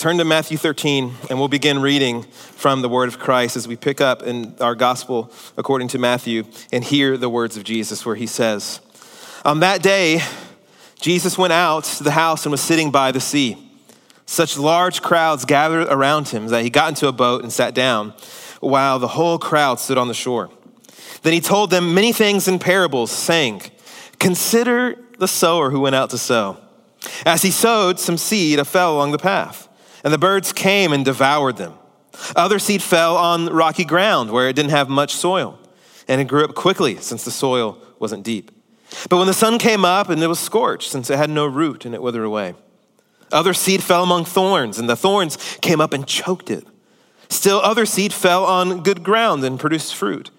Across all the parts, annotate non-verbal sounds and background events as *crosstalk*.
turn to Matthew 13 and we'll begin reading from the word of Christ as we pick up in our gospel according to Matthew and hear the words of Jesus where he says, On that day, Jesus went out to the house and was sitting by the sea. Such large crowds gathered around him that he got into a boat and sat down while the whole crowd stood on the shore. Then he told them many things in parables, saying, Consider the sower who went out to sow. As he sowed, some seed fell along the path, and the birds came and devoured them. Other seed fell on rocky ground where it didn't have much soil, and it grew up quickly since the soil wasn't deep. But when the sun came up, and it was scorched, since it had no root, and it withered away. Other seed fell among thorns, and the thorns came up and choked it. Still, other seed fell on good ground and produced fruit.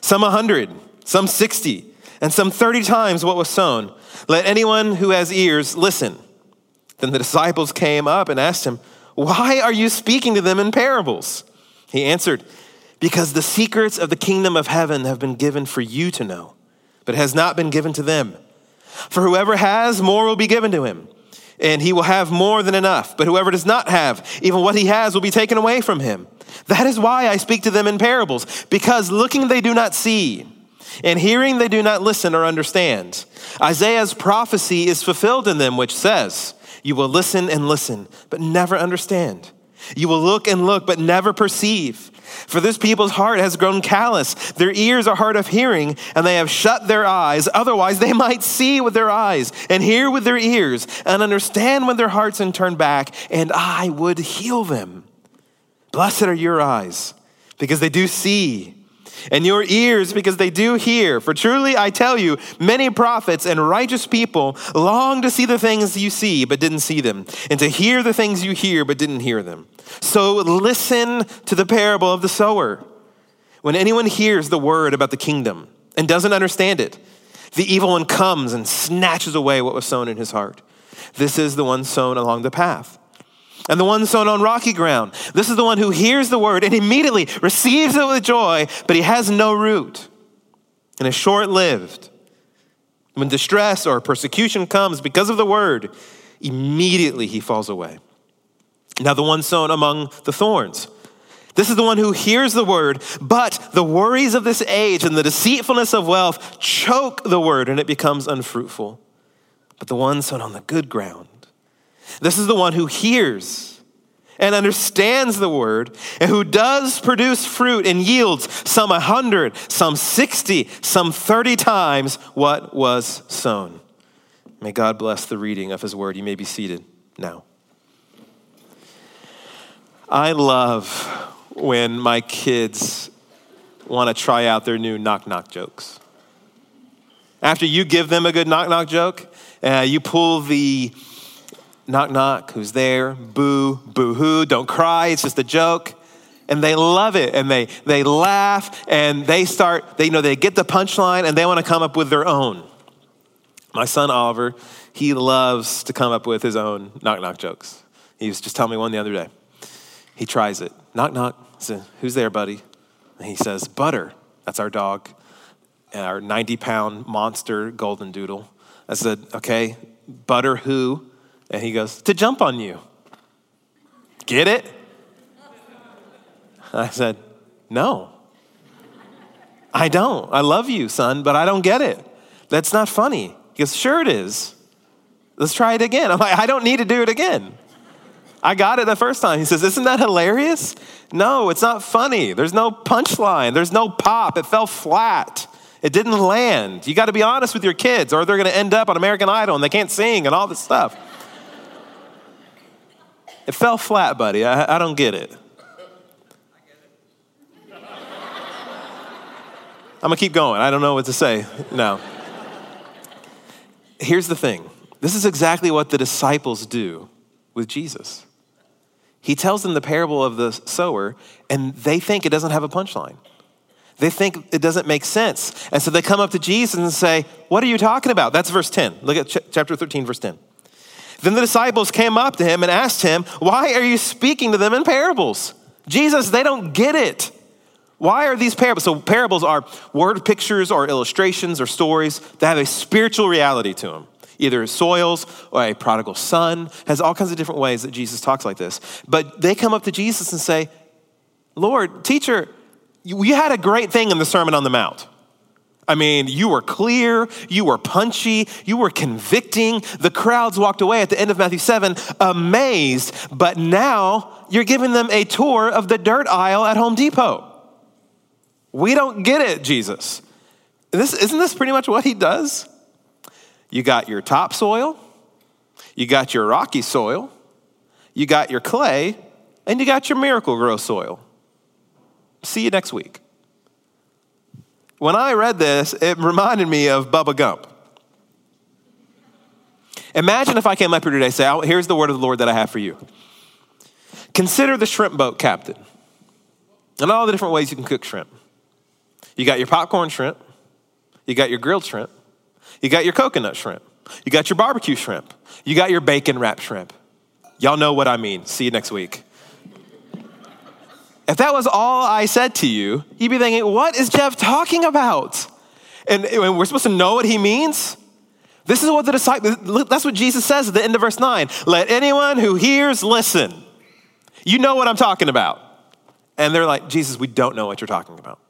Some a hundred, some sixty, and some thirty times what was sown. Let anyone who has ears listen. Then the disciples came up and asked him, Why are you speaking to them in parables? He answered, Because the secrets of the kingdom of heaven have been given for you to know, but has not been given to them. For whoever has, more will be given to him and he will have more than enough. But whoever does not have, even what he has will be taken away from him. That is why I speak to them in parables, because looking they do not see, and hearing they do not listen or understand. Isaiah's prophecy is fulfilled in them, which says, You will listen and listen, but never understand. You will look and look, but never perceive. For this people's heart has grown callous. Their ears are hard of hearing, and they have shut their eyes. Otherwise, they might see with their eyes, and hear with their ears, and understand with their hearts, and turn back, and I would heal them. Blessed are your eyes, because they do see and your ears because they do hear. For truly I tell you, many prophets and righteous people long to see the things you see, but didn't see them, and to hear the things you hear, but didn't hear them. So listen to the parable of the sower. When anyone hears the word about the kingdom and doesn't understand it, the evil one comes and snatches away what was sown in his heart. This is the one sown along the path and the one sown on rocky ground. This is the one who hears the word and immediately receives it with joy, but he has no root and is short lived. When distress or persecution comes because of the word, immediately he falls away. Now, the one sown among the thorns. This is the one who hears the word, but the worries of this age and the deceitfulness of wealth choke the word and it becomes unfruitful. But the one sown on the good ground, this is the one who hears and understands the word and who does produce fruit and yields some a hundred, some 60, some 30 times what was sown. May God bless the reading of his word. You may be seated now. I love when my kids want to try out their new knock knock jokes. After you give them a good knock knock joke, uh, you pull the knock, knock, who's there? Boo, boo hoo, don't cry, it's just a joke. And they love it and they, they laugh and they start, they you know they get the punchline and they want to come up with their own. My son Oliver, he loves to come up with his own knock knock jokes. He was just telling me one the other day. He tries it. Knock knock. Who's there, buddy? And he says, Butter. That's our dog, our 90 pound monster golden doodle. I said, Okay, Butter who? And he goes, To jump on you. Get it? I said, No. I don't. I love you, son, but I don't get it. That's not funny. He goes, Sure it is. Let's try it again. I'm like, I don't need to do it again. I got it the first time. He says, Isn't that hilarious? No, it's not funny. There's no punchline, there's no pop. It fell flat. It didn't land. You got to be honest with your kids, or they're going to end up on American Idol and they can't sing and all this stuff. It fell flat, buddy. I, I don't get it. I'm gonna keep going. I don't know what to say now. Here's the thing this is exactly what the disciples do with Jesus. He tells them the parable of the sower, and they think it doesn't have a punchline. They think it doesn't make sense. And so they come up to Jesus and say, What are you talking about? That's verse 10. Look at ch- chapter 13, verse 10. Then the disciples came up to him and asked him, Why are you speaking to them in parables? Jesus, they don't get it. Why are these parables? So, parables are word pictures or illustrations or stories that have a spiritual reality to them. either soils or a prodigal son, has all kinds of different ways that Jesus talks like this. But they come up to Jesus and say, Lord, teacher, you had a great thing in the Sermon on the Mount. I mean, you were clear, you were punchy, you were convicting. The crowds walked away at the end of Matthew 7 amazed, but now you're giving them a tour of the dirt aisle at Home Depot. We don't get it, Jesus. This, isn't this pretty much what he does? You got your topsoil, you got your rocky soil, you got your clay, and you got your Miracle-Gro soil. See you next week. When I read this, it reminded me of Bubba Gump. Imagine if I came up here today and say, here's the word of the Lord that I have for you. Consider the shrimp boat captain and all the different ways you can cook shrimp. You got your popcorn shrimp, you got your grilled shrimp, you got your coconut shrimp, you got your barbecue shrimp, you got your bacon wrapped shrimp. Y'all know what I mean. See you next week. If that was all I said to you, you'd be thinking, what is Jeff talking about? And, we're supposed to know what he means? This is what the disciples, that's what Jesus says at the end of verse 9. Let anyone who hears listen. You know what I'm talking about. And they're like, Jesus, we don't know what you're talking about.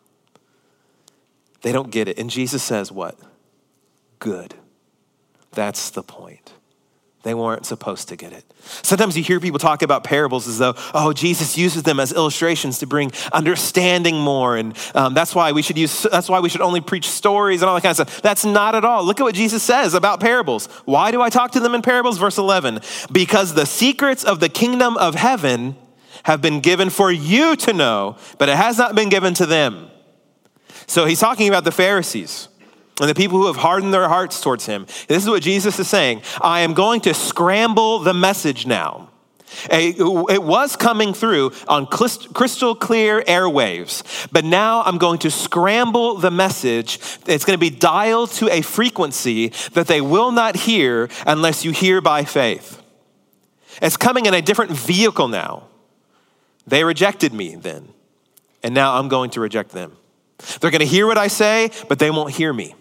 They don't get it. And Jesus says, What? Good. That's the point. They weren't supposed to get it. Sometimes you hear people talk about parables as though, oh, Jesus uses them as illustrations to bring understanding more, and um, that's why we should use. That's why we should only preach stories and all that kind of stuff. That's not at all. Look at what Jesus says about parables. Why do I talk to them in parables? Verse eleven: because the secrets of the kingdom of heaven have been given for you to know, but it has not been given to them. So he's talking about the Pharisees and the people who have hardened their hearts towards him. This is what Jesus is saying I am going to scramble the message now. It was coming through on crystal clear airwaves, but now I'm going to scramble the message. It's going to be dialed to a frequency that they will not hear unless you hear by faith. It's coming in a different vehicle now. They rejected me then, and now I'm going to reject them. They're going to hear what I say, but they won't hear me.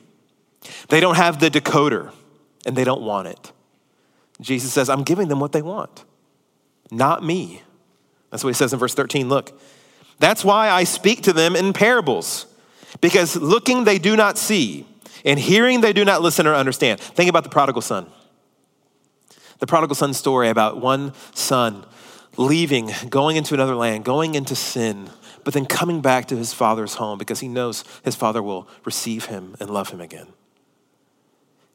They don't have the decoder, and they don't want it. Jesus says, I'm giving them what they want, not me. That's what he says in verse 13. Look, that's why I speak to them in parables, because looking they do not see, and hearing they do not listen or understand. Think about the prodigal son. The prodigal son story about one son leaving, going into another land, going into sin, but then coming back to his father's home because he knows his father will receive him and love him again.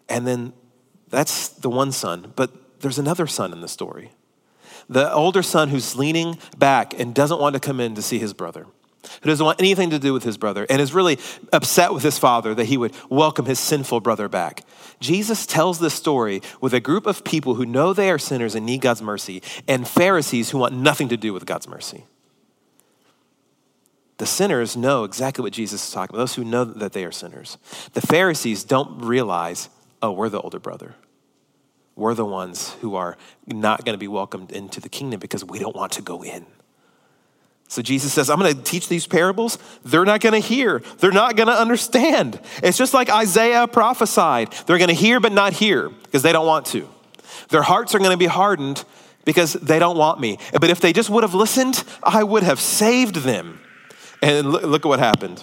And then that's the one son, but there's another son in the story. The older son who's leaning back and doesn't want to come in to see his brother, who doesn't want anything to do with his brother, and is really upset with his father that he would welcome his sinful brother back. Jesus tells this story with a group of people who know they are sinners and need God's mercy, and Pharisees who want nothing to do with God's mercy. The sinners know exactly what Jesus is talking about, those who know that they are sinners. The Pharisees don't realize, oh, we're the older brother. We're the ones who are not going to be welcomed into the kingdom because we don't want to go in. So Jesus says, I'm going to teach these parables. They're not going to hear. They're not going to understand. It's just like Isaiah prophesied. They're going to hear but not hear because they don't want to. Their hearts are going to be hardened because they don't want me. But if they just would have listened, I would have saved them. And look, look at what happened.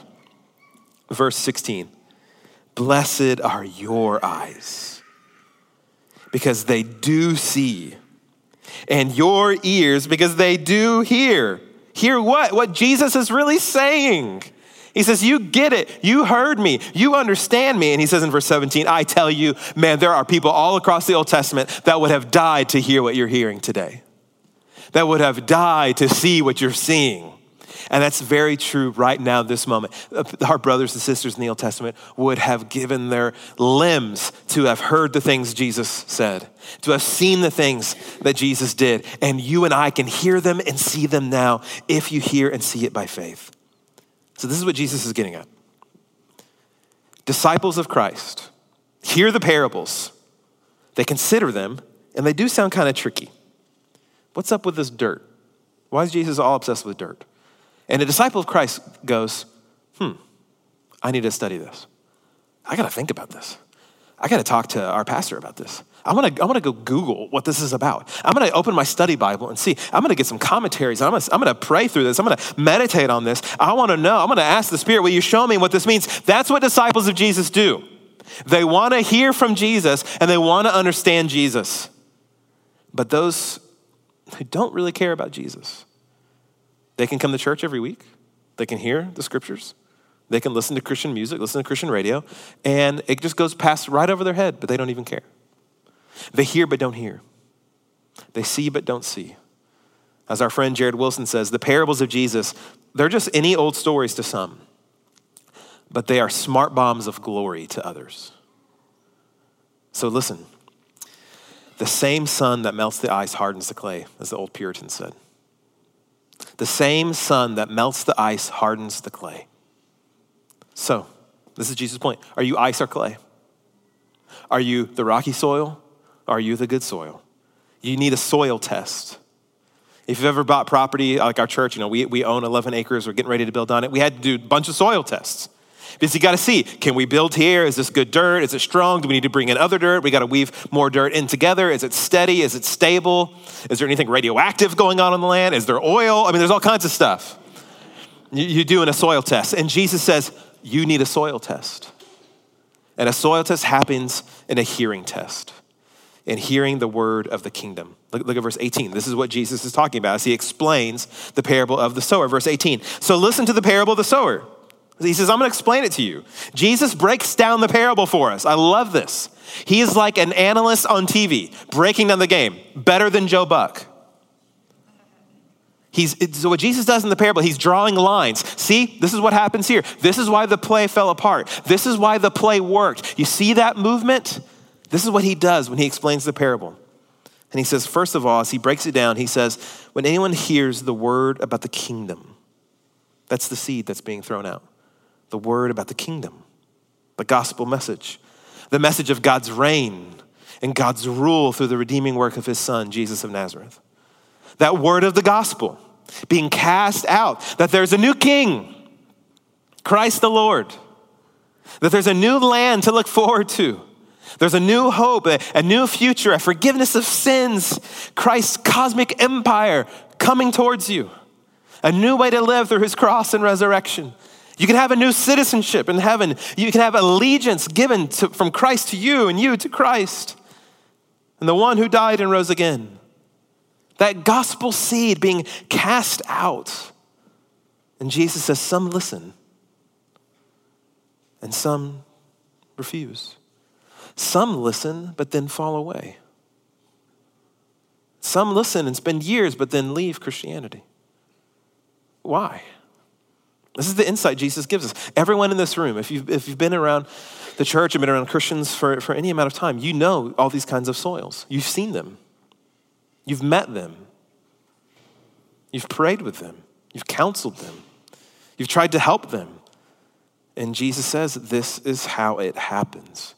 Verse 16 Blessed are your eyes because they do see, and your ears because they do hear. Hear what? What Jesus is really saying. He says, You get it. You heard me. You understand me. And he says in verse 17, I tell you, man, there are people all across the Old Testament that would have died to hear what you're hearing today, that would have died to see what you're seeing. And that's very true right now, this moment. Uh, our brothers and sisters in the Old Testament would have given their limbs to have heard the things Jesus said, to have seen the things that Jesus did. And you and I can hear them and see them now if you hear and see it by faith. So, this is what Jesus is getting at. Disciples of Christ hear the parables, they consider them, and they do sound kind of tricky. What's up with this dirt? Why is Jesus all obsessed with dirt? And a disciple of Christ goes, hmm, I need to study this. I got to think about this. I got to talk to our pastor about this. I'm gonna, I'm gonna go Google what this is about. I'm gonna open my study Bible and see. I'm gonna get some commentaries. I'm gonna, I'm gonna pray through this. I'm gonna meditate on this. I wanna know. I'm gonna ask the Spirit, will you show me what this means? That's what disciples of Jesus do. They wanna hear from Jesus and they wanna understand Jesus. But those who don't really care about Jesus, they can come to church every week, they can hear the scriptures, they can listen to Christian music, listen to Christian radio, and it just goes past right over their head, but they don't even care. They hear but don't hear. They see but don't see. As our friend Jared Wilson says, the parables of Jesus, they're just any old stories to some, but they are smart bombs of glory to others. So listen. The same sun that melts the ice hardens the clay, as the old Puritan said. The same sun that melts the ice hardens the clay. So, this is Jesus' point. Are you ice or clay? Are you the rocky soil are you the good soil? You need a soil test. If you've ever bought property like our church, you know, we, we own 11 acres, we're getting ready to build on it. We had to do a bunch of soil tests. Because you got to see, can we build here? Is this good dirt? Is it strong? Do we need to bring in other dirt? We got to weave more dirt in together. Is it steady? Is it stable? Is there anything radioactive going on on the land? Is there oil? I mean, there's all kinds of stuff. You, you do in a soil test. And Jesus says, you need a soil test. And a soil test happens in a hearing test and hearing the word of the kingdom. Look, look, at verse 18. This is what Jesus is talking about as he explains the parable of the sower. Verse 18. So listen to the parable of the sower. He says, I'm going to explain it to you. Jesus breaks down the parable for us. I love this. He is like an analyst on TV, breaking down the game, better than Joe Buck. He's, so what Jesus does in the parable, he's drawing lines. See, this is what happens here. This is why the play fell apart. This is why the play worked. You see that movement? This is what he does when he explains the parable. And he says, first of all, as he breaks it down, he says, when anyone hears the word about the kingdom, that's the seed that's being thrown out. The word about the kingdom, the gospel message, the message of God's reign and God's rule through the redeeming work of his son, Jesus of Nazareth. That word of the gospel being cast out, that there's a new king, Christ the Lord, that there's a new land to look forward to there's a new hope, a, new future, a forgiveness of sins, Christ's cosmic empire coming towards you, a new way to live through his cross and resurrection. You can have a new citizenship in heaven. You can have allegiance given to, from Christ to you and you to Christ and the one who died and rose again. That gospel seed being cast out. And Jesus says, Some listen and some refuse. Some listen, but then fall away. Some listen and spend years, but then leave Christianity. Why? This is the insight Jesus gives us. Everyone in this room, if you've, if you've been around the church and been around Christians for, for any amount of time, you know all these kinds of soils. You've seen them, you've met them, you've prayed with them, you've counseled them, you've tried to help them. And Jesus says this is how it happens.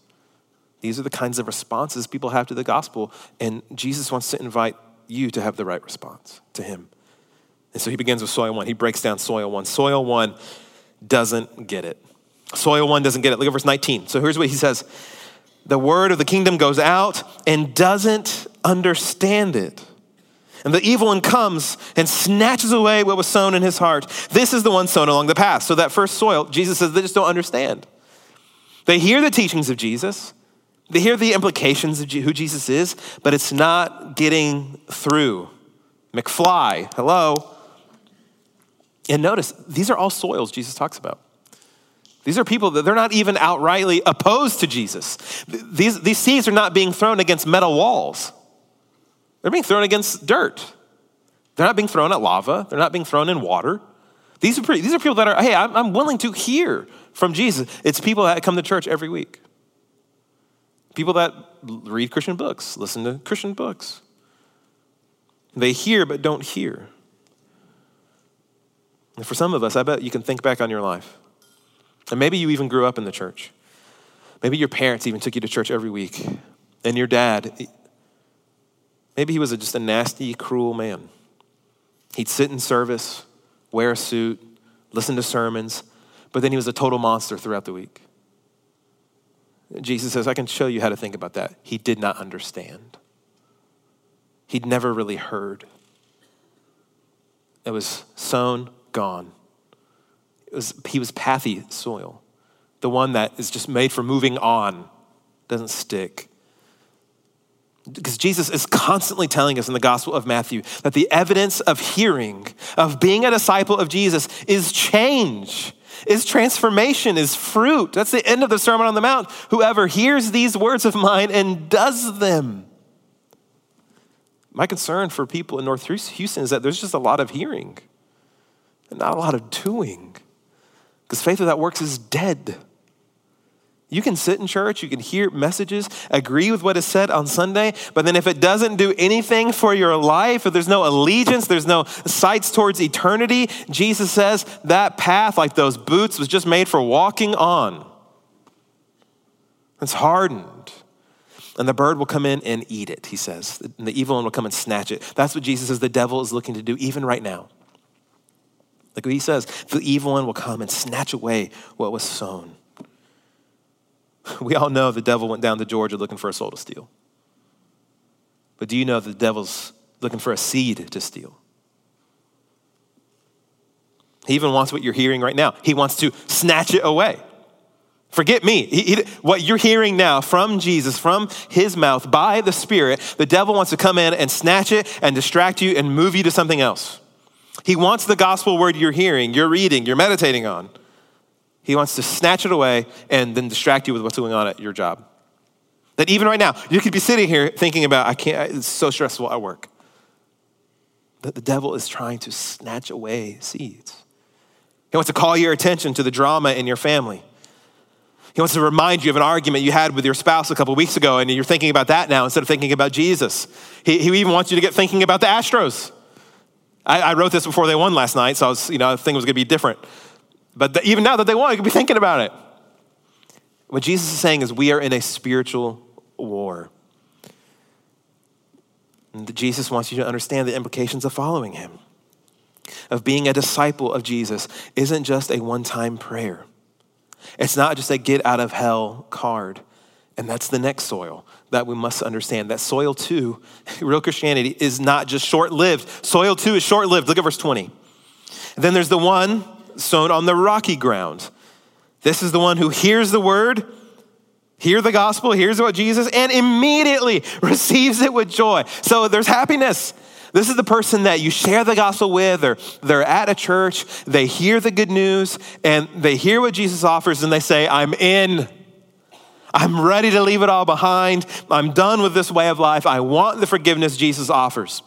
These are the kinds of responses people have to the gospel. And Jesus wants to invite you to have the right response to him. And so he begins with soil one. He breaks down soil one. Soil one doesn't get it. Soil one doesn't get it. Look at verse 19. So here's what he says The word of the kingdom goes out and doesn't understand it. And the evil one comes and snatches away what was sown in his heart. This is the one sown along the path. So that first soil, Jesus says they just don't understand. They hear the teachings of Jesus, they hear the implications of who Jesus is, but it's not getting through. McFly, hello. And notice, these are all soils Jesus talks about. These are people that they're not even outrightly opposed to Jesus. These, these seeds are not being thrown against metal walls, they're being thrown against dirt. They're not being thrown at lava, they're not being thrown in water. These are, pretty, these are people that are, hey, I'm, I'm willing to hear from Jesus. It's people that come to church every week. People that read Christian books, listen to Christian books. They hear but don't hear. And for some of us, I bet you can think back on your life. And maybe you even grew up in the church. Maybe your parents even took you to church every week. And your dad, maybe he was just a nasty, cruel man. He'd sit in service, wear a suit, listen to sermons, but then he was a total monster throughout the week. Jesus says, I can show you how to think about that. He did not understand, he'd never really heard. It was sown, gone. Was, he was pathy soil, the one that is just made for moving on, doesn't stick. Because Jesus is constantly telling us in the Gospel of Matthew that the evidence of hearing, of being a disciple of Jesus, is change, is transformation, is fruit. That's the end of the Sermon on the Mount. Whoever hears these words of mine and does them. My concern for people in North Houston is that there's just a lot of hearing not a lot of doing. Because faith without works is dead. You can sit in church, you can hear messages, agree with what is said on Sunday, but then if it doesn't do anything for your life, if there's no allegiance, there's no sights towards eternity, Jesus says that path, like those boots, was just made for walking on. It's hardened. And the bird will come in and eat it, he says. And the evil one will come and snatch it. That's what Jesus says the devil is looking to do, even right now. Like he says, the evil one will come and snatch away what was sown. *laughs* We all know the devil went down to Georgia looking for a soul to steal. But do you know the devil's looking for a seed to steal? He even wants what you're hearing right now. He wants to snatch it away. Forget me. He, he, what you're hearing now from Jesus, from his mouth, by the Spirit, the devil wants to come in and snatch it and distract you and move you to something else. He wants the gospel word you're hearing, you're reading, you're meditating on. He wants to snatch it away and then distract you with what's going on at your job. That even right now, you could be sitting here thinking about, I can't, it's so stressful at work. That the devil is trying to snatch away seeds. He wants to call your attention to the drama in your family. He wants to remind you of an argument you had with your spouse a couple weeks ago, and you're thinking about that now instead of thinking about Jesus. He, he even wants you to get thinking about the Astros. I, I, wrote this before they won last night, so I was, you know, I think it was going to be different. But the, even now that they won, you could be thinking about it. What Jesus is saying is we are in a spiritual war. And Jesus wants you to understand the implications of following him, of being a disciple of Jesus, isn't just a one time prayer. It's not just a get out of hell card. And that's the next soil that we must understand. That soil two, *laughs* real Christianity, is not just short lived. Soil two is short lived. Look at verse 20. then there's the one sown on the rocky ground. This is the one who hears the word, hear the gospel, hears about Jesus, and immediately *laughs* receives it with joy. So there's happiness. This is the person that you share the gospel with, or they're at a church, they hear the good news, and they hear what Jesus offers, and they say, I'm in. I'm ready to leave it all behind. I'm done with this way of life. I want the forgiveness Jesus offers.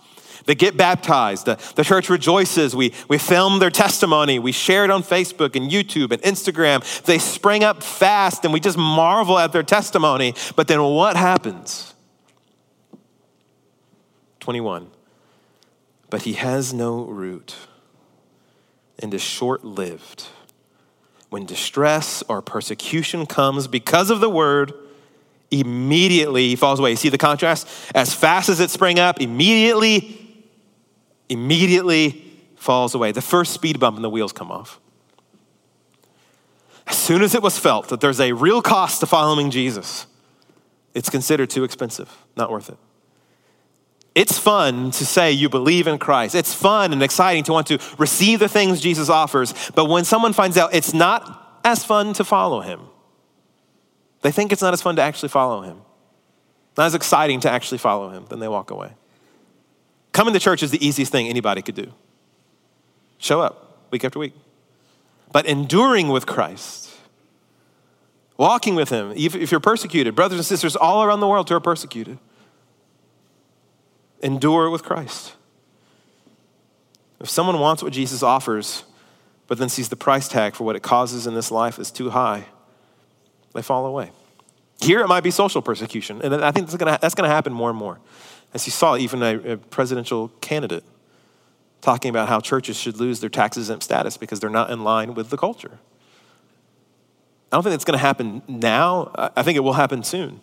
They get baptized. The, the church rejoices. We, we film their testimony. We share it on Facebook and YouTube and Instagram. They spring up fast and we just marvel at their testimony. But then what happens? 21 but he has no root and is short lived. When distress or persecution comes because of the word, immediately he falls away. You see the contrast? As fast as it sprang up, immediately, immediately falls away. The first speed bump and the wheels come off. As soon as it was felt that there's a real cost to following Jesus, it's considered too expensive, not worth it. It's fun to say you believe in Christ. It's fun and exciting to want to receive the things Jesus offers. But when someone finds out it's not as fun to follow him, they think it's not as fun to actually follow him, not as exciting to actually follow him, then they walk away. Coming to church is the easiest thing anybody could do. Show up week after week. But enduring with Christ, walking with him, if you're persecuted, brothers and sisters all around the world who are persecuted, endure with Christ. If someone wants what Jesus offers, but then sees the price tag for what it causes in this life is too high, they fall away. Here it might be social persecution, and I think that's going that's to happen more and more. As you saw, even a, a presidential candidate talking about how churches should lose their tax exempt status because they're not in line with the culture. I don't think it's going to happen now. I think it will happen soon,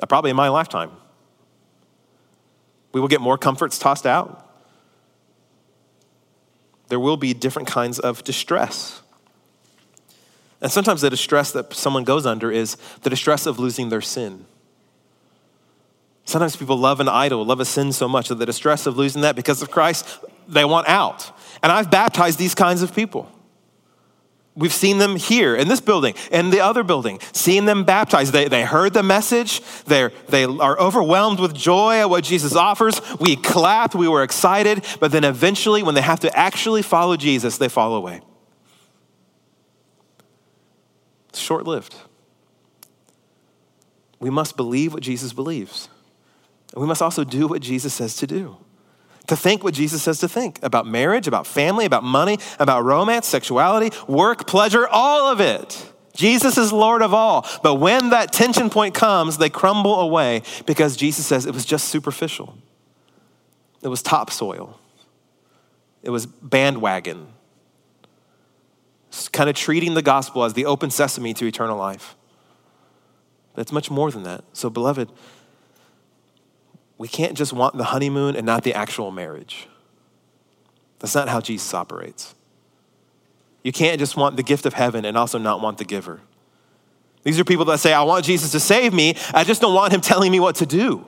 uh, probably in my lifetime. We will get more comforts tossed out. There will be different kinds of distress. And sometimes the distress that someone goes under is the distress of losing their sin. Sometimes people love an idol, love a sin so much that the distress of losing that because of Christ, they want out. And I've baptized these kinds of people. We've seen them here in this building and the other building, seeing them baptized. They, they heard the message. They're, they are overwhelmed with joy at what Jesus offers. We clapped, we were excited, but then eventually, when they have to actually follow Jesus, they fall away. It's short lived. We must believe what Jesus believes. And we must also do what Jesus says to do. To think what Jesus says to think about marriage, about family, about money, about romance, sexuality, work, pleasure, all of it. Jesus is Lord of all. But when that tension point comes, they crumble away because Jesus says it was just superficial. It was topsoil. It was bandwagon. It's kind of treating the gospel as the open sesame to eternal life. That's much more than that. So, beloved, we can't just want the honeymoon and not the actual marriage. That's not how Jesus operates. You can't just want the gift of heaven and also not want the giver. These are people that say, I want Jesus to save me, I just don't want him telling me what to do.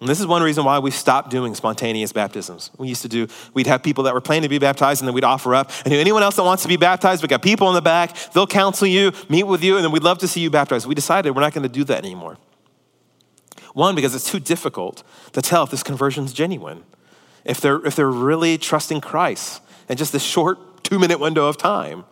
And this is one reason why we stopped doing spontaneous baptisms. We used to do, we'd have people that were planning to be baptized, and then we'd offer up. And anyone else that wants to be baptized, we got people in the back, they'll counsel you, meet with you, and then we'd love to see you baptized. We decided we're not going to do that anymore. One, because it's too difficult to tell if this conversion is genuine, if they're, if they're really trusting Christ in just this short two minute window of time.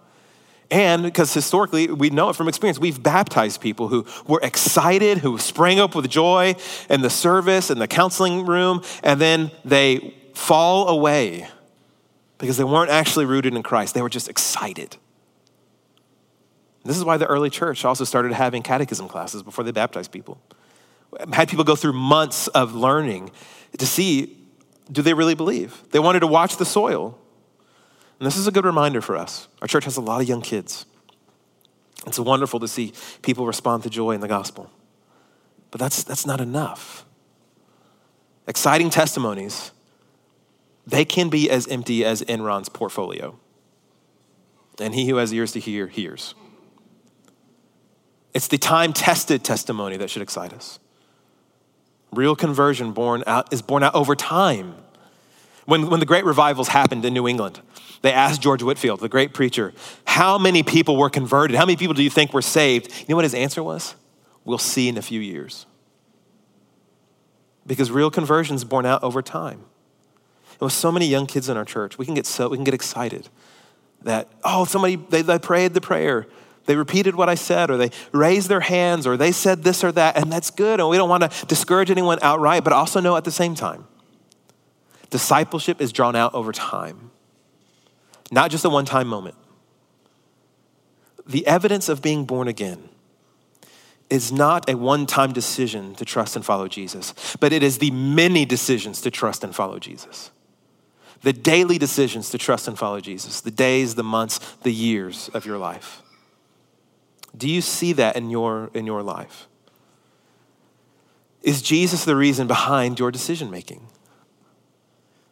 And because historically, we know it from experience, we've baptized people who were excited, who sprang up with joy in the service, in the counseling room, and then they fall away because they weren't actually rooted in Christ. They were just excited. This is why the early church also started having catechism classes before they baptized people had people go through months of learning to see do they really believe? They wanted to watch the soil. And this is a good reminder for us. Our church has a lot of young kids. It's wonderful to see people respond to joy in the gospel. But that's, that's not enough. Exciting testimonies, they can be as empty as Enron's portfolio. And he who has ears to hear, hears. It's the time tested testimony that should excite us. Real conversion born out, is born out over time. When, when the great revivals happened in New England, they asked George Whitefield, the great preacher, how many people were converted? How many people do you think were saved? You know what his answer was? We'll see in a few years. Because real conversion is born out over time. And with so many young kids in our church, we can get so we can get excited that, oh, somebody they, they prayed the prayer. They repeated what I said, or they raised their hands, or they said this or that, and that's good. And we don't want to discourage anyone outright, but also know at the same time discipleship is drawn out over time, not just a one time moment. The evidence of being born again is not a one time decision to trust and follow Jesus, but it is the many decisions to trust and follow Jesus. The daily decisions to trust and follow Jesus, the days, the months, the years of your life. Do you see that in your, in your life? Is Jesus the reason behind your decision making?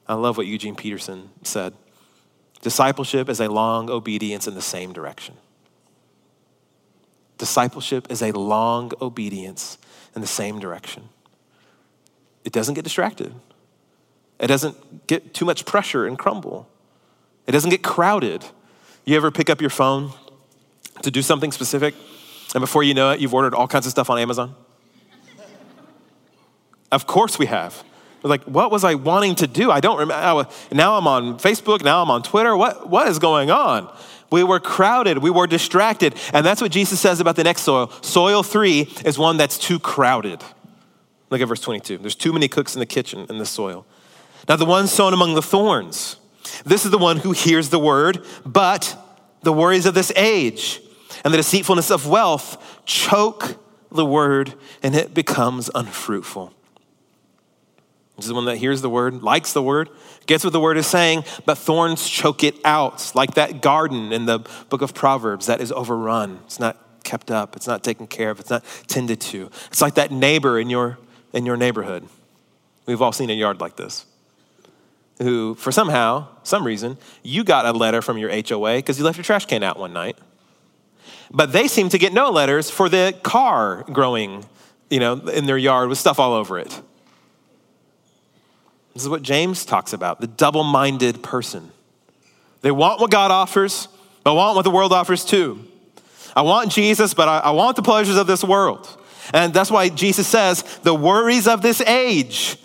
I love what Eugene Peterson said. Discipleship is a long obedience in the same direction. Discipleship is a long obedience in the same direction. It doesn't get distracted. It doesn't get too much pressure and crumble. It doesn't get crowded. You ever pick up your phone to do something specific, and before you know it, you've ordered all kinds of stuff on Amazon? of course we have. We're Like, what was I wanting to do? I don't remember. Now I'm on Facebook, now I'm on Twitter. What, what is going on? We were crowded, we were distracted. And that's what Jesus says about the next soil. Soil three is one that's too crowded. Look at verse 22. There's too many cooks in the kitchen in the soil. Now, the one sown among the thorns, this is the one who hears the word, but the worries of this age and the deceitfulness of wealth choke the word and it becomes unfruitful. This is one that hears the word, likes the word, gets what the word is saying, but thorns choke it out, like that garden in the book of Proverbs that is overrun. It's not kept up, it's not taken care of, it's not tended to. It's like that neighbor in your, in your neighborhood. We've all seen a yard like this. who, for somehow, some reason, you got a letter from your HOA because you left your trash can out one night. But they seem to get no letters for the car growing, you know, in their yard with stuff all over it. This is what James talks about the double minded person. They want what God offers, but want what the world offers too. I want Jesus, but I, I want the pleasures of this world. And that's why Jesus says, the worries of this age.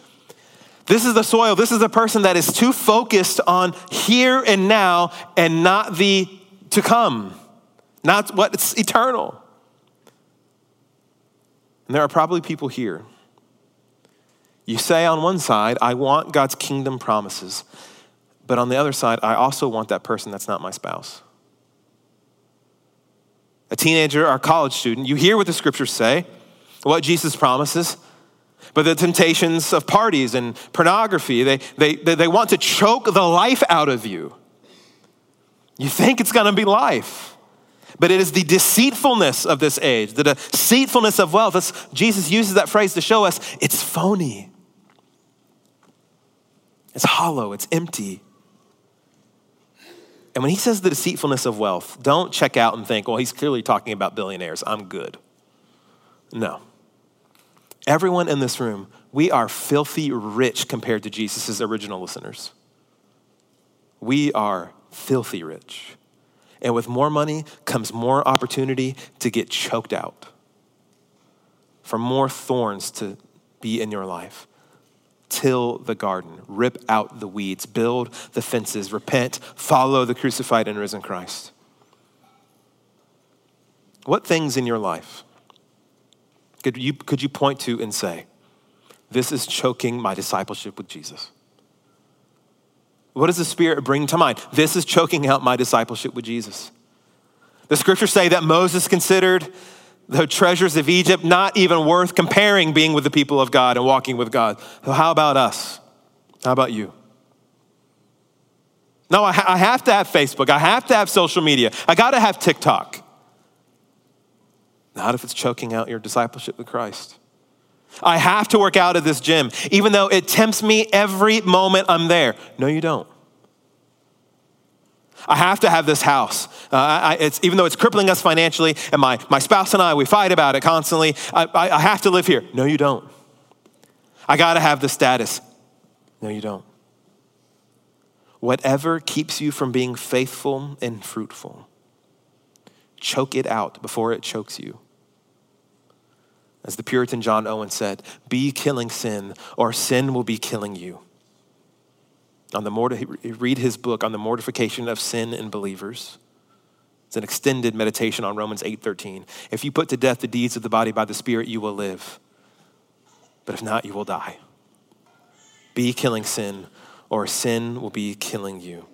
This is the soil. This is the person that is too focused on here and now and not the to come, not what's eternal. And there are probably people here. You say on one side, I want God's kingdom promises, but on the other side, I also want that person that's not my spouse a teenager or a college student, you hear what the scriptures say, what Jesus promises, but the temptations of parties and pornography, they, they, they want to choke the life out of you. You think it's gonna be life. But it is the deceitfulness of this age, the deceitfulness of wealth. That's, Jesus uses that phrase to show us it's phony, it's hollow, it's empty. And when he says the deceitfulness of wealth, don't check out and think, well, he's clearly talking about billionaires. I'm good. No. Everyone in this room, we are filthy rich compared to Jesus' original listeners. We are filthy rich. And with more money comes more opportunity to get choked out, for more thorns to be in your life till the garden, rip out the weeds, build the fences, repent, follow the crucified and risen Christ. What things in your life could you, could you point to and say, This is choking my discipleship with Jesus? What does the Spirit bring to mind? This is choking out my discipleship with Jesus. The scriptures say that Moses considered the treasures of Egypt not even worth comparing being with the people of God and walking with God. So, how about us? How about you? No, I, ha- I have to have Facebook. I have to have social media. I got to have TikTok. Not if it's choking out your discipleship with Christ. I have to work out at this gym, even though it tempts me every moment I'm there. No, you don't. I have to have this house. Uh, I, even though it's crippling us financially, and my, my spouse and I, we fight about it constantly. I, I, I have to live here. No, you don't. I got to have the status. No, you don't. Whatever keeps you from being faithful and fruitful, choke it out before it chokes you. As the Puritan John Owen said, be killing sin, or sin will be killing you on the morti- read his book on the mortification of sin in believers. It's an extended meditation on Romans 8:13. If you put to death the deeds of the body by the Spirit, you will live. But if not, you will die. Be killing sin, or sin will be killing you.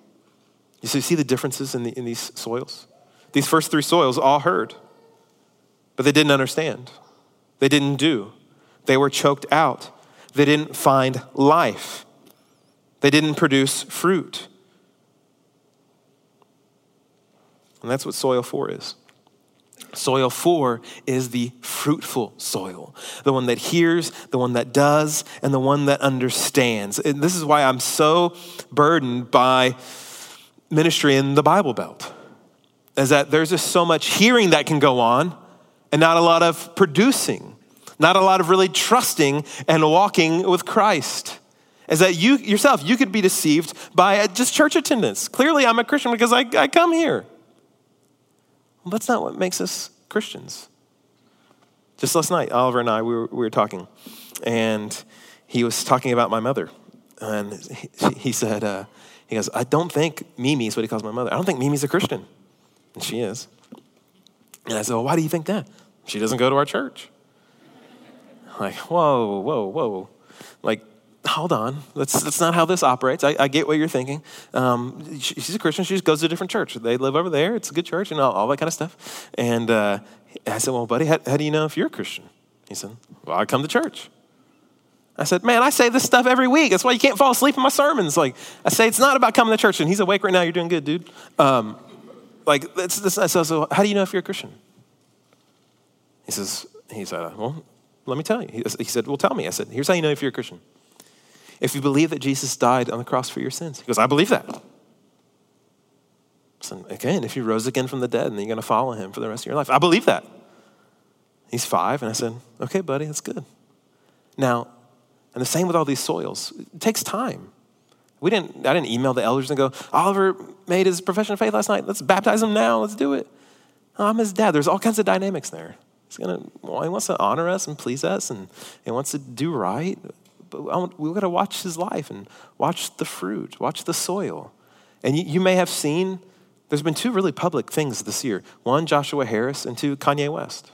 You see the differences in, the, in these soils? These first three soils all heard, but they didn't understand. They didn't do. They were choked out. They didn't find life. They didn't produce fruit. And that's what soil four is. Soil four is the fruitful soil, the one that hears, the one that does, and the one that understands. And this is why I'm so burdened by ministry in the Bible Belt, is that there's just so much hearing that can go on and not a lot of producing, not a lot of really trusting and walking with Christ is that you yourself, you could be deceived by just church attendance. Clearly, I'm a Christian because I, I come here. Well, that's not what makes us Christians. Just last night, Oliver and I, we were, we were talking, and he was talking about my mother. And he, he said, uh, he goes, I don't think Mimi is what he calls my mother. I don't think Mimi's a Christian. And she is. And I said, Well, why do you think that? She doesn't go to our church. like, whoa, whoa, whoa. Like, hold on, that's, that's not how this operates. I, I get what you're thinking. Um, she, she's a Christian. She just goes to a different church. They live over there. It's a good church and all, all that kind of stuff. And uh, I said, well, buddy, how, how do you know if you're a Christian? He said, well, I come to church. I said, man, I say this stuff every week. That's why you can't fall asleep in my sermons. Like, I say, it's not about coming to church. And he's awake right now. You're doing good, dude. Um, like, that's, that's, so, so how do you know if you're a Christian? He says, he said, well, let me tell you. He, said, well, tell me. I said, here's how you know if you're a Christian. if you believe that Jesus died on the cross for your sins. He goes, I believe that. So again, if he rose again from the dead and you're going to follow him for the rest of your life, I believe that. He's five. And I said, okay, buddy, that's good. Now, and the same with all these soils. It takes time. We didn't, I didn't email the elders and go, Oliver made his profession of faith last night. Let's baptize him now. Let's do it. I'm his dad. There's all kinds of dynamics there. He's gonna, well, he wants to honor us and please us and he wants to do right. But we've got to watch his life and watch the fruit, watch the soil. And you, you may have seen, there's been two really public things this year one, Joshua Harris, and two, Kanye West.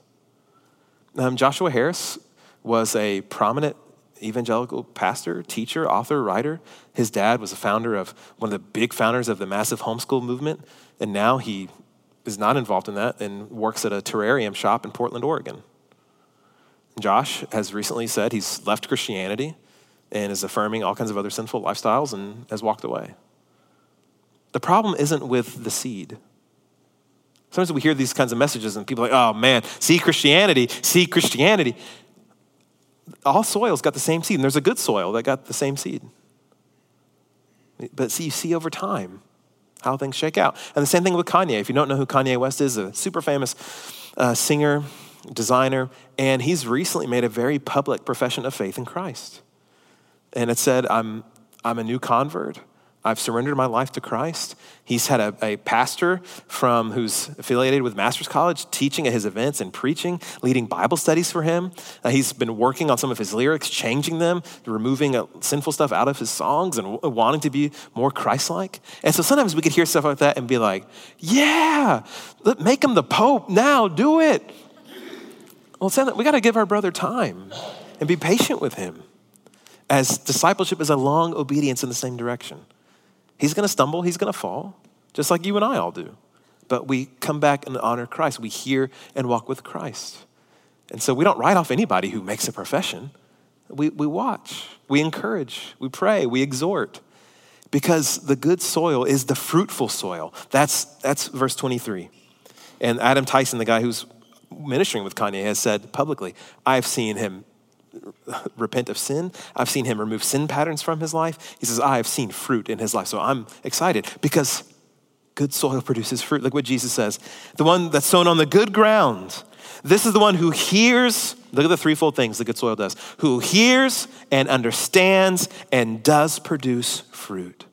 Um, Joshua Harris was a prominent evangelical pastor, teacher, author, writer. His dad was a founder of one of the big founders of the massive homeschool movement, and now he is not involved in that and works at a terrarium shop in Portland, Oregon. Josh has recently said he's left Christianity and is affirming all kinds of other sinful lifestyles and has walked away. The problem isn't with the seed. Sometimes we hear these kinds of messages and people are like, oh man, see Christianity, see Christianity. All soils got the same seed, and there's a good soil that got the same seed. But see, you see over time how things shake out. And the same thing with Kanye. If you don't know who Kanye West is, a super famous uh, singer, designer, and he's recently made a very public profession of faith in Christ. And it said, I'm, I'm a new convert. I've surrendered my life to Christ. He's had a, a, pastor from who's affiliated with Master's College teaching at his events and preaching, leading Bible studies for him. Uh, he's been working on some of his lyrics, changing them, removing uh, sinful stuff out of his songs, and w- wanting to be more Christ-like. And so sometimes we could hear stuff like that and be like, "Yeah, make him the Pope now. Do it." Well, we got to give our brother time and be patient with him, as discipleship is a long obedience in the same direction. He's going to stumble, he's going to fall, just like you and I all do. But we come back and honor Christ. We hear and walk with Christ. And so we don't write off anybody who makes a profession. We, we watch, we encourage, we pray, we exhort. Because the good soil is the fruitful soil. That's, that's verse 23. And Adam Tyson, the guy who's ministering with Kanye, has said publicly, I've seen him *laughs* repent of sin. I've seen him remove sin patterns from his life. He says, I have seen fruit in his life. So I'm excited because good soil *laughs* produces fruit. Look what Jesus says. The one that's sown on the good ground. This is the one who hears, look at the threefold things the good soil does, who hears and understands and does produce fruit.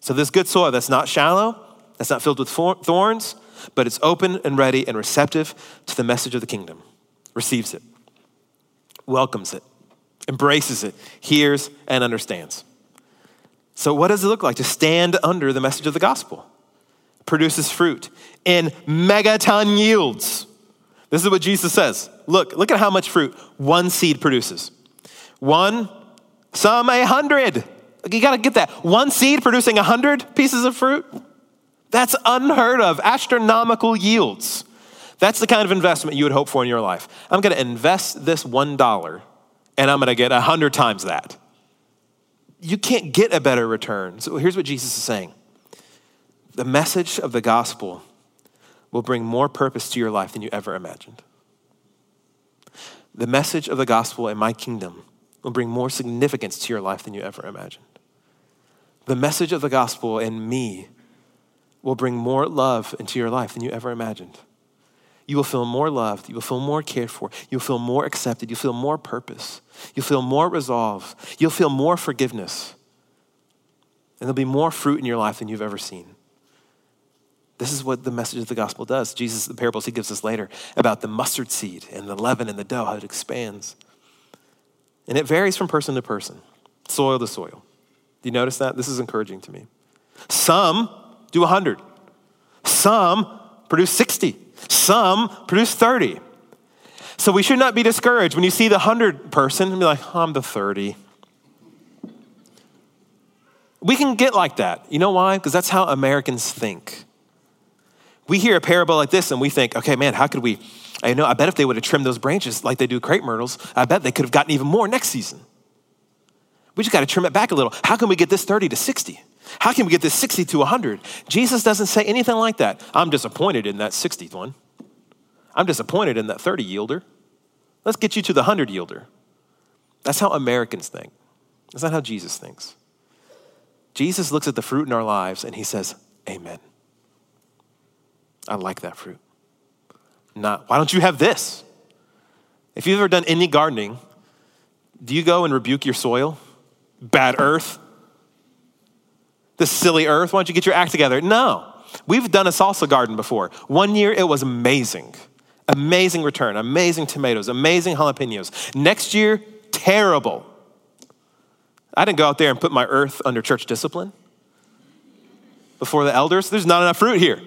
So, this good soil that's not shallow, that's not filled with thorns, but it's open and ready and receptive to the message of the kingdom, receives it welcomes it, embraces it, hears, and understands. So, what does it look like to stand under the message of the gospel? Produces fruit in megaton yields. This is what Jesus says. Look, look at how much fruit one seed produces. One, some a hundred. You got to get that. One seed producing a hundred pieces of fruit. That's unheard of, astronomical yields. That's the kind of investment you would hope for in your life. I'm going to invest this $1 and I'm going to get 100 times that. You can't get a better return. So here's what Jesus is saying the message of the gospel will bring more purpose to your life than you ever imagined. The message of the gospel in my kingdom will bring more significance to your life than you ever imagined. The message of the gospel in me will bring more love into your life than you ever imagined you will feel more loved. You will feel more cared for. You'll feel more accepted. You'll feel more purpose. You'll feel more resolve. You'll feel more forgiveness. And there'll be more fruit in your life than you've ever seen. This is what the message of the gospel does. Jesus, the parables he gives us later about the mustard seed and the leaven and the dough, how it expands. And it varies from person to person, soil to soil. Do you notice that? This is encouraging to me. Some do 100, some produce 60. Some produce 30. So we should not be discouraged when you see the 100 person and be like, I'm the 30. We can get like that. You know why? Because that's how Americans think. We hear a parable like this and we think, okay, man, how could we? I know, I bet if they would have trimmed those branches like they do crepe myrtles, I bet they could have gotten even more next season. We just got to trim it back a little. How can we get this 30 to 60? How can we get this 60 to 100? Jesus doesn't say anything like that. I'm disappointed in that 60th one. I'm disappointed in that 30 yielder. Let's get you to the 100 yielder. That's how Americans think. That's not how Jesus thinks. Jesus looks at the fruit in our lives and he says, Amen. I like that fruit. Not, why don't you have this? If you've ever done any gardening, do you go and rebuke your soil? Bad earth? This silly earth? Why don't you get your act together? No. We've done a salsa garden before. One year it was amazing. Amazing return, amazing tomatoes, amazing jalapenos. Next year, terrible. I didn't go out there and put my earth under church discipline before the elders. There's not enough fruit here.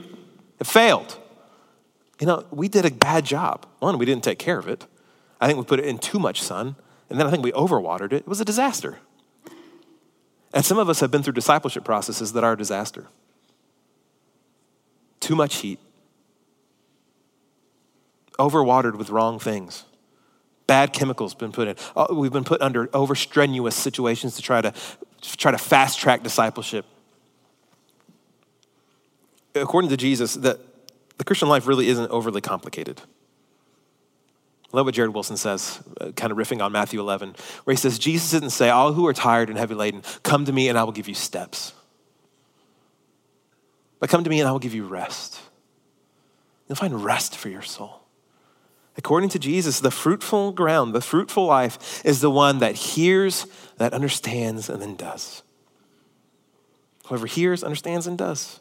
It failed. You know, we did a bad job. One, we didn't take care of it. I think we put it in too much sun. And then I think we overwatered it. It was a disaster. And some of us have been through discipleship processes that are a disaster. Too much heat, overwatered with wrong things. Bad chemicals been put in. Uh, we've been put under over strenuous situations to try to, to try to fast track discipleship. According to Jesus, that the Christian life really isn't overly complicated. I love what Jared Wilson says, uh, kind of riffing on Matthew 11, where he says, Jesus didn't say, All who are tired and heavy laden, come to me and I will give you steps. But come to me and I will give you rest. You'll find rest for your soul. According to Jesus, the fruitful ground, the fruitful life is the one that hears, that understands, and then does. Whoever hears, understands, and does.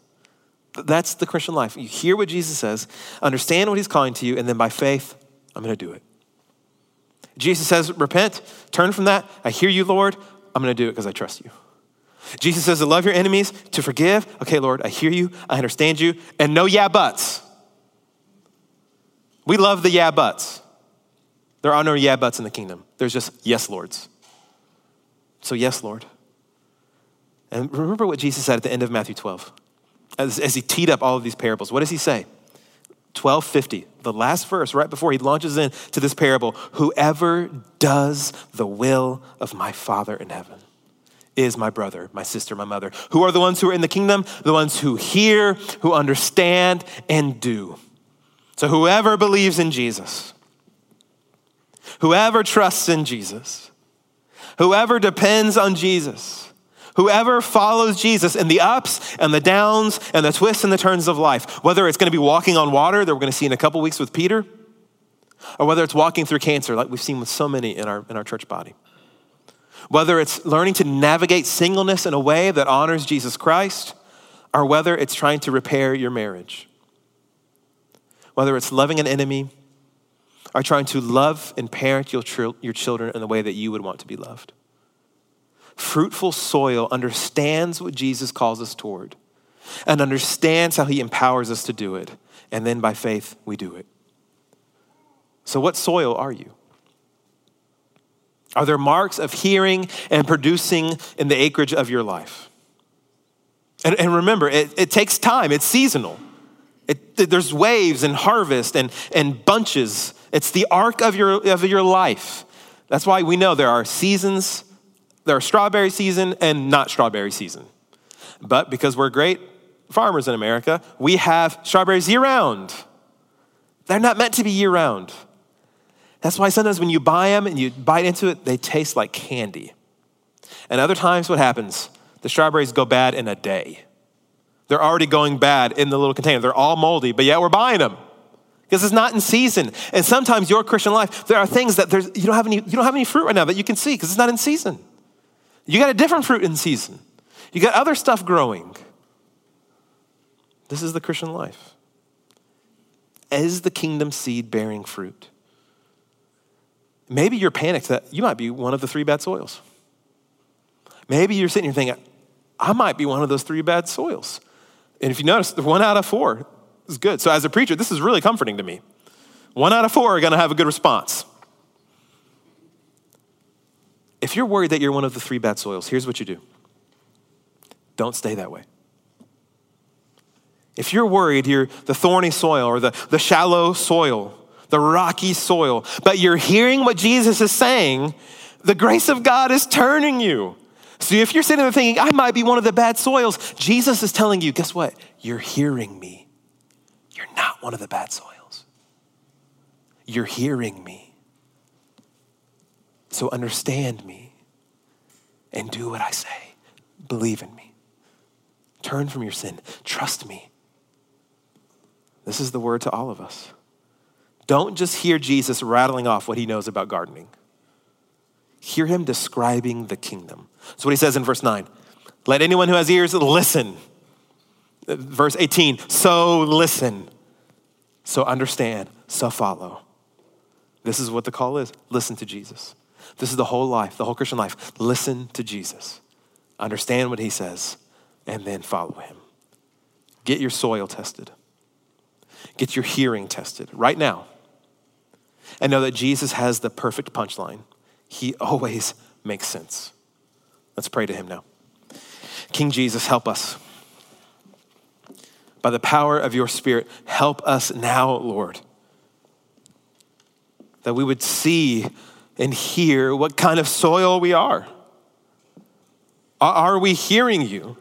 That's the Christian life. You hear what Jesus says, understand what he's calling to you, and then by faith, I'm going to do it. Jesus says, repent, turn from that. I hear you, Lord. I'm going to do it because I trust you. Jesus says to love your enemies, to forgive. Okay, Lord, I hear you, I understand you, and no yeah buts. We love the yeah buts. There are no yeah buts in the kingdom. There's just yes, Lords. So, yes, Lord. And remember what Jesus said at the end of Matthew 12. As, as he teed up all of these parables, what does he say? 1250, the last verse, right before he launches into this parable whoever does the will of my Father in heaven is my brother, my sister, my mother. Who are the ones who are in the kingdom? The ones who hear, who understand, and do. So whoever believes in Jesus, whoever trusts in Jesus, whoever depends on Jesus, whoever follows Jesus in the ups and the downs and the twists and the turns of life, whether it's going to be walking on water that we're going to see in a couple weeks with Peter, or whether it's walking through cancer like we've seen with so many in our, in our church body, whether it's learning to navigate singleness in a way that honors Jesus Christ, or whether it's trying to repair your marriage whether it's loving an enemy or trying to love and parent your, your children in the way that you would want to be loved. Fruitful soil understands what Jesus calls us toward and understands how he empowers us to do it. And then by faith, we do it. So, what soil are you? Are there marks of hearing and producing in the acreage of your life? And, and remember, it, it takes time, it's seasonal. It, there's waves and harvest and, and bunches. It's the arc of your, of your life. That's why we know there are seasons, there are strawberry season and not strawberry season. But because we're great farmers in America, we have strawberries year round. They're not meant to be year round. That's why sometimes when you buy them and you bite into it, they taste like candy. And other times, what happens? The strawberries go bad in a day. They're already going bad in the little container. They're all moldy, but yet we're buying them because it's not in season. And sometimes your Christian life, there are things that there's, you, don't have any, you don't have any fruit right now that you can see because it's not in season. You got a different fruit in season, you got other stuff growing. This is the Christian life. Is the kingdom seed bearing fruit? Maybe you're panicked that you might be one of the three bad soils. Maybe you're sitting here thinking, I might be one of those three bad soils. And if you notice, one out of four is good. So as a preacher, this is really comforting to me. One out of four are going to have a good response. If you're worried that you're one of the three bad soils, here's what you do don't stay that way. If you're worried you're the thorny soil or the, the shallow soil, the rocky soil, but you're hearing what Jesus is saying, the grace of God is turning you. So if you're sitting there thinking, I might be one of the bad soils, Jesus is telling you, guess what? You're hearing me. You're not one of the bad soils. You're hearing me. So understand me. and do what I say. Believe in me. Turn from your sin. Trust me. This is the word to all of us. Don't just hear Jesus rattling off what he knows about gardening. Hear him describing the kingdom. That's what he says in verse 9. Let anyone who has ears listen. Verse 18, so listen, so understand, so follow. This is what the call is listen to Jesus. This is the whole life, the whole Christian life. Listen to Jesus, understand what he says, and then follow him. Get your soil tested, get your hearing tested right now, and know that Jesus has the perfect punchline. He always makes sense. Let's pray to him now. King Jesus, help us. By the power of your Spirit, help us now, Lord that we would see and hear what kind of soil we are. Are we hearing you?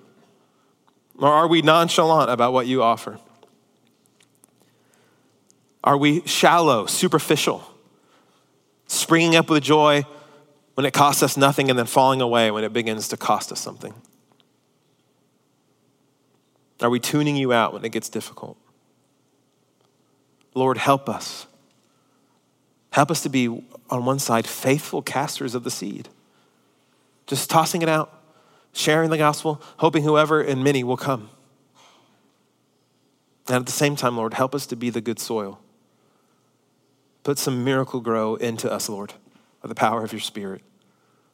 Or are we nonchalant about what you offer? Are we shallow, superficial, springing up with joy when it costs us nothing and then falling away when it begins to cost us something? Are we tuning you out when it gets difficult? Lord, help us Help us to be, on one side, faithful casters of the seed, just tossing it out, sharing the gospel, hoping whoever and many will come. And at the same time, Lord, help us to be the good soil. Put some Miracle-Gro into us, Lord, by the power of your Spirit,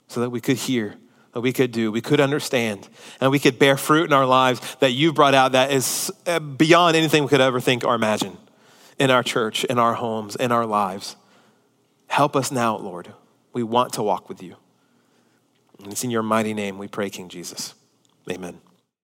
so that we could hear, that we could do, we could understand, and we could bear fruit in our lives that you brought out that is uh, beyond anything we could ever think or imagine in our church, in our homes, in our lives. Help us now, Lord. We want to walk with you. And it's in your mighty name we pray, King Jesus. Amen.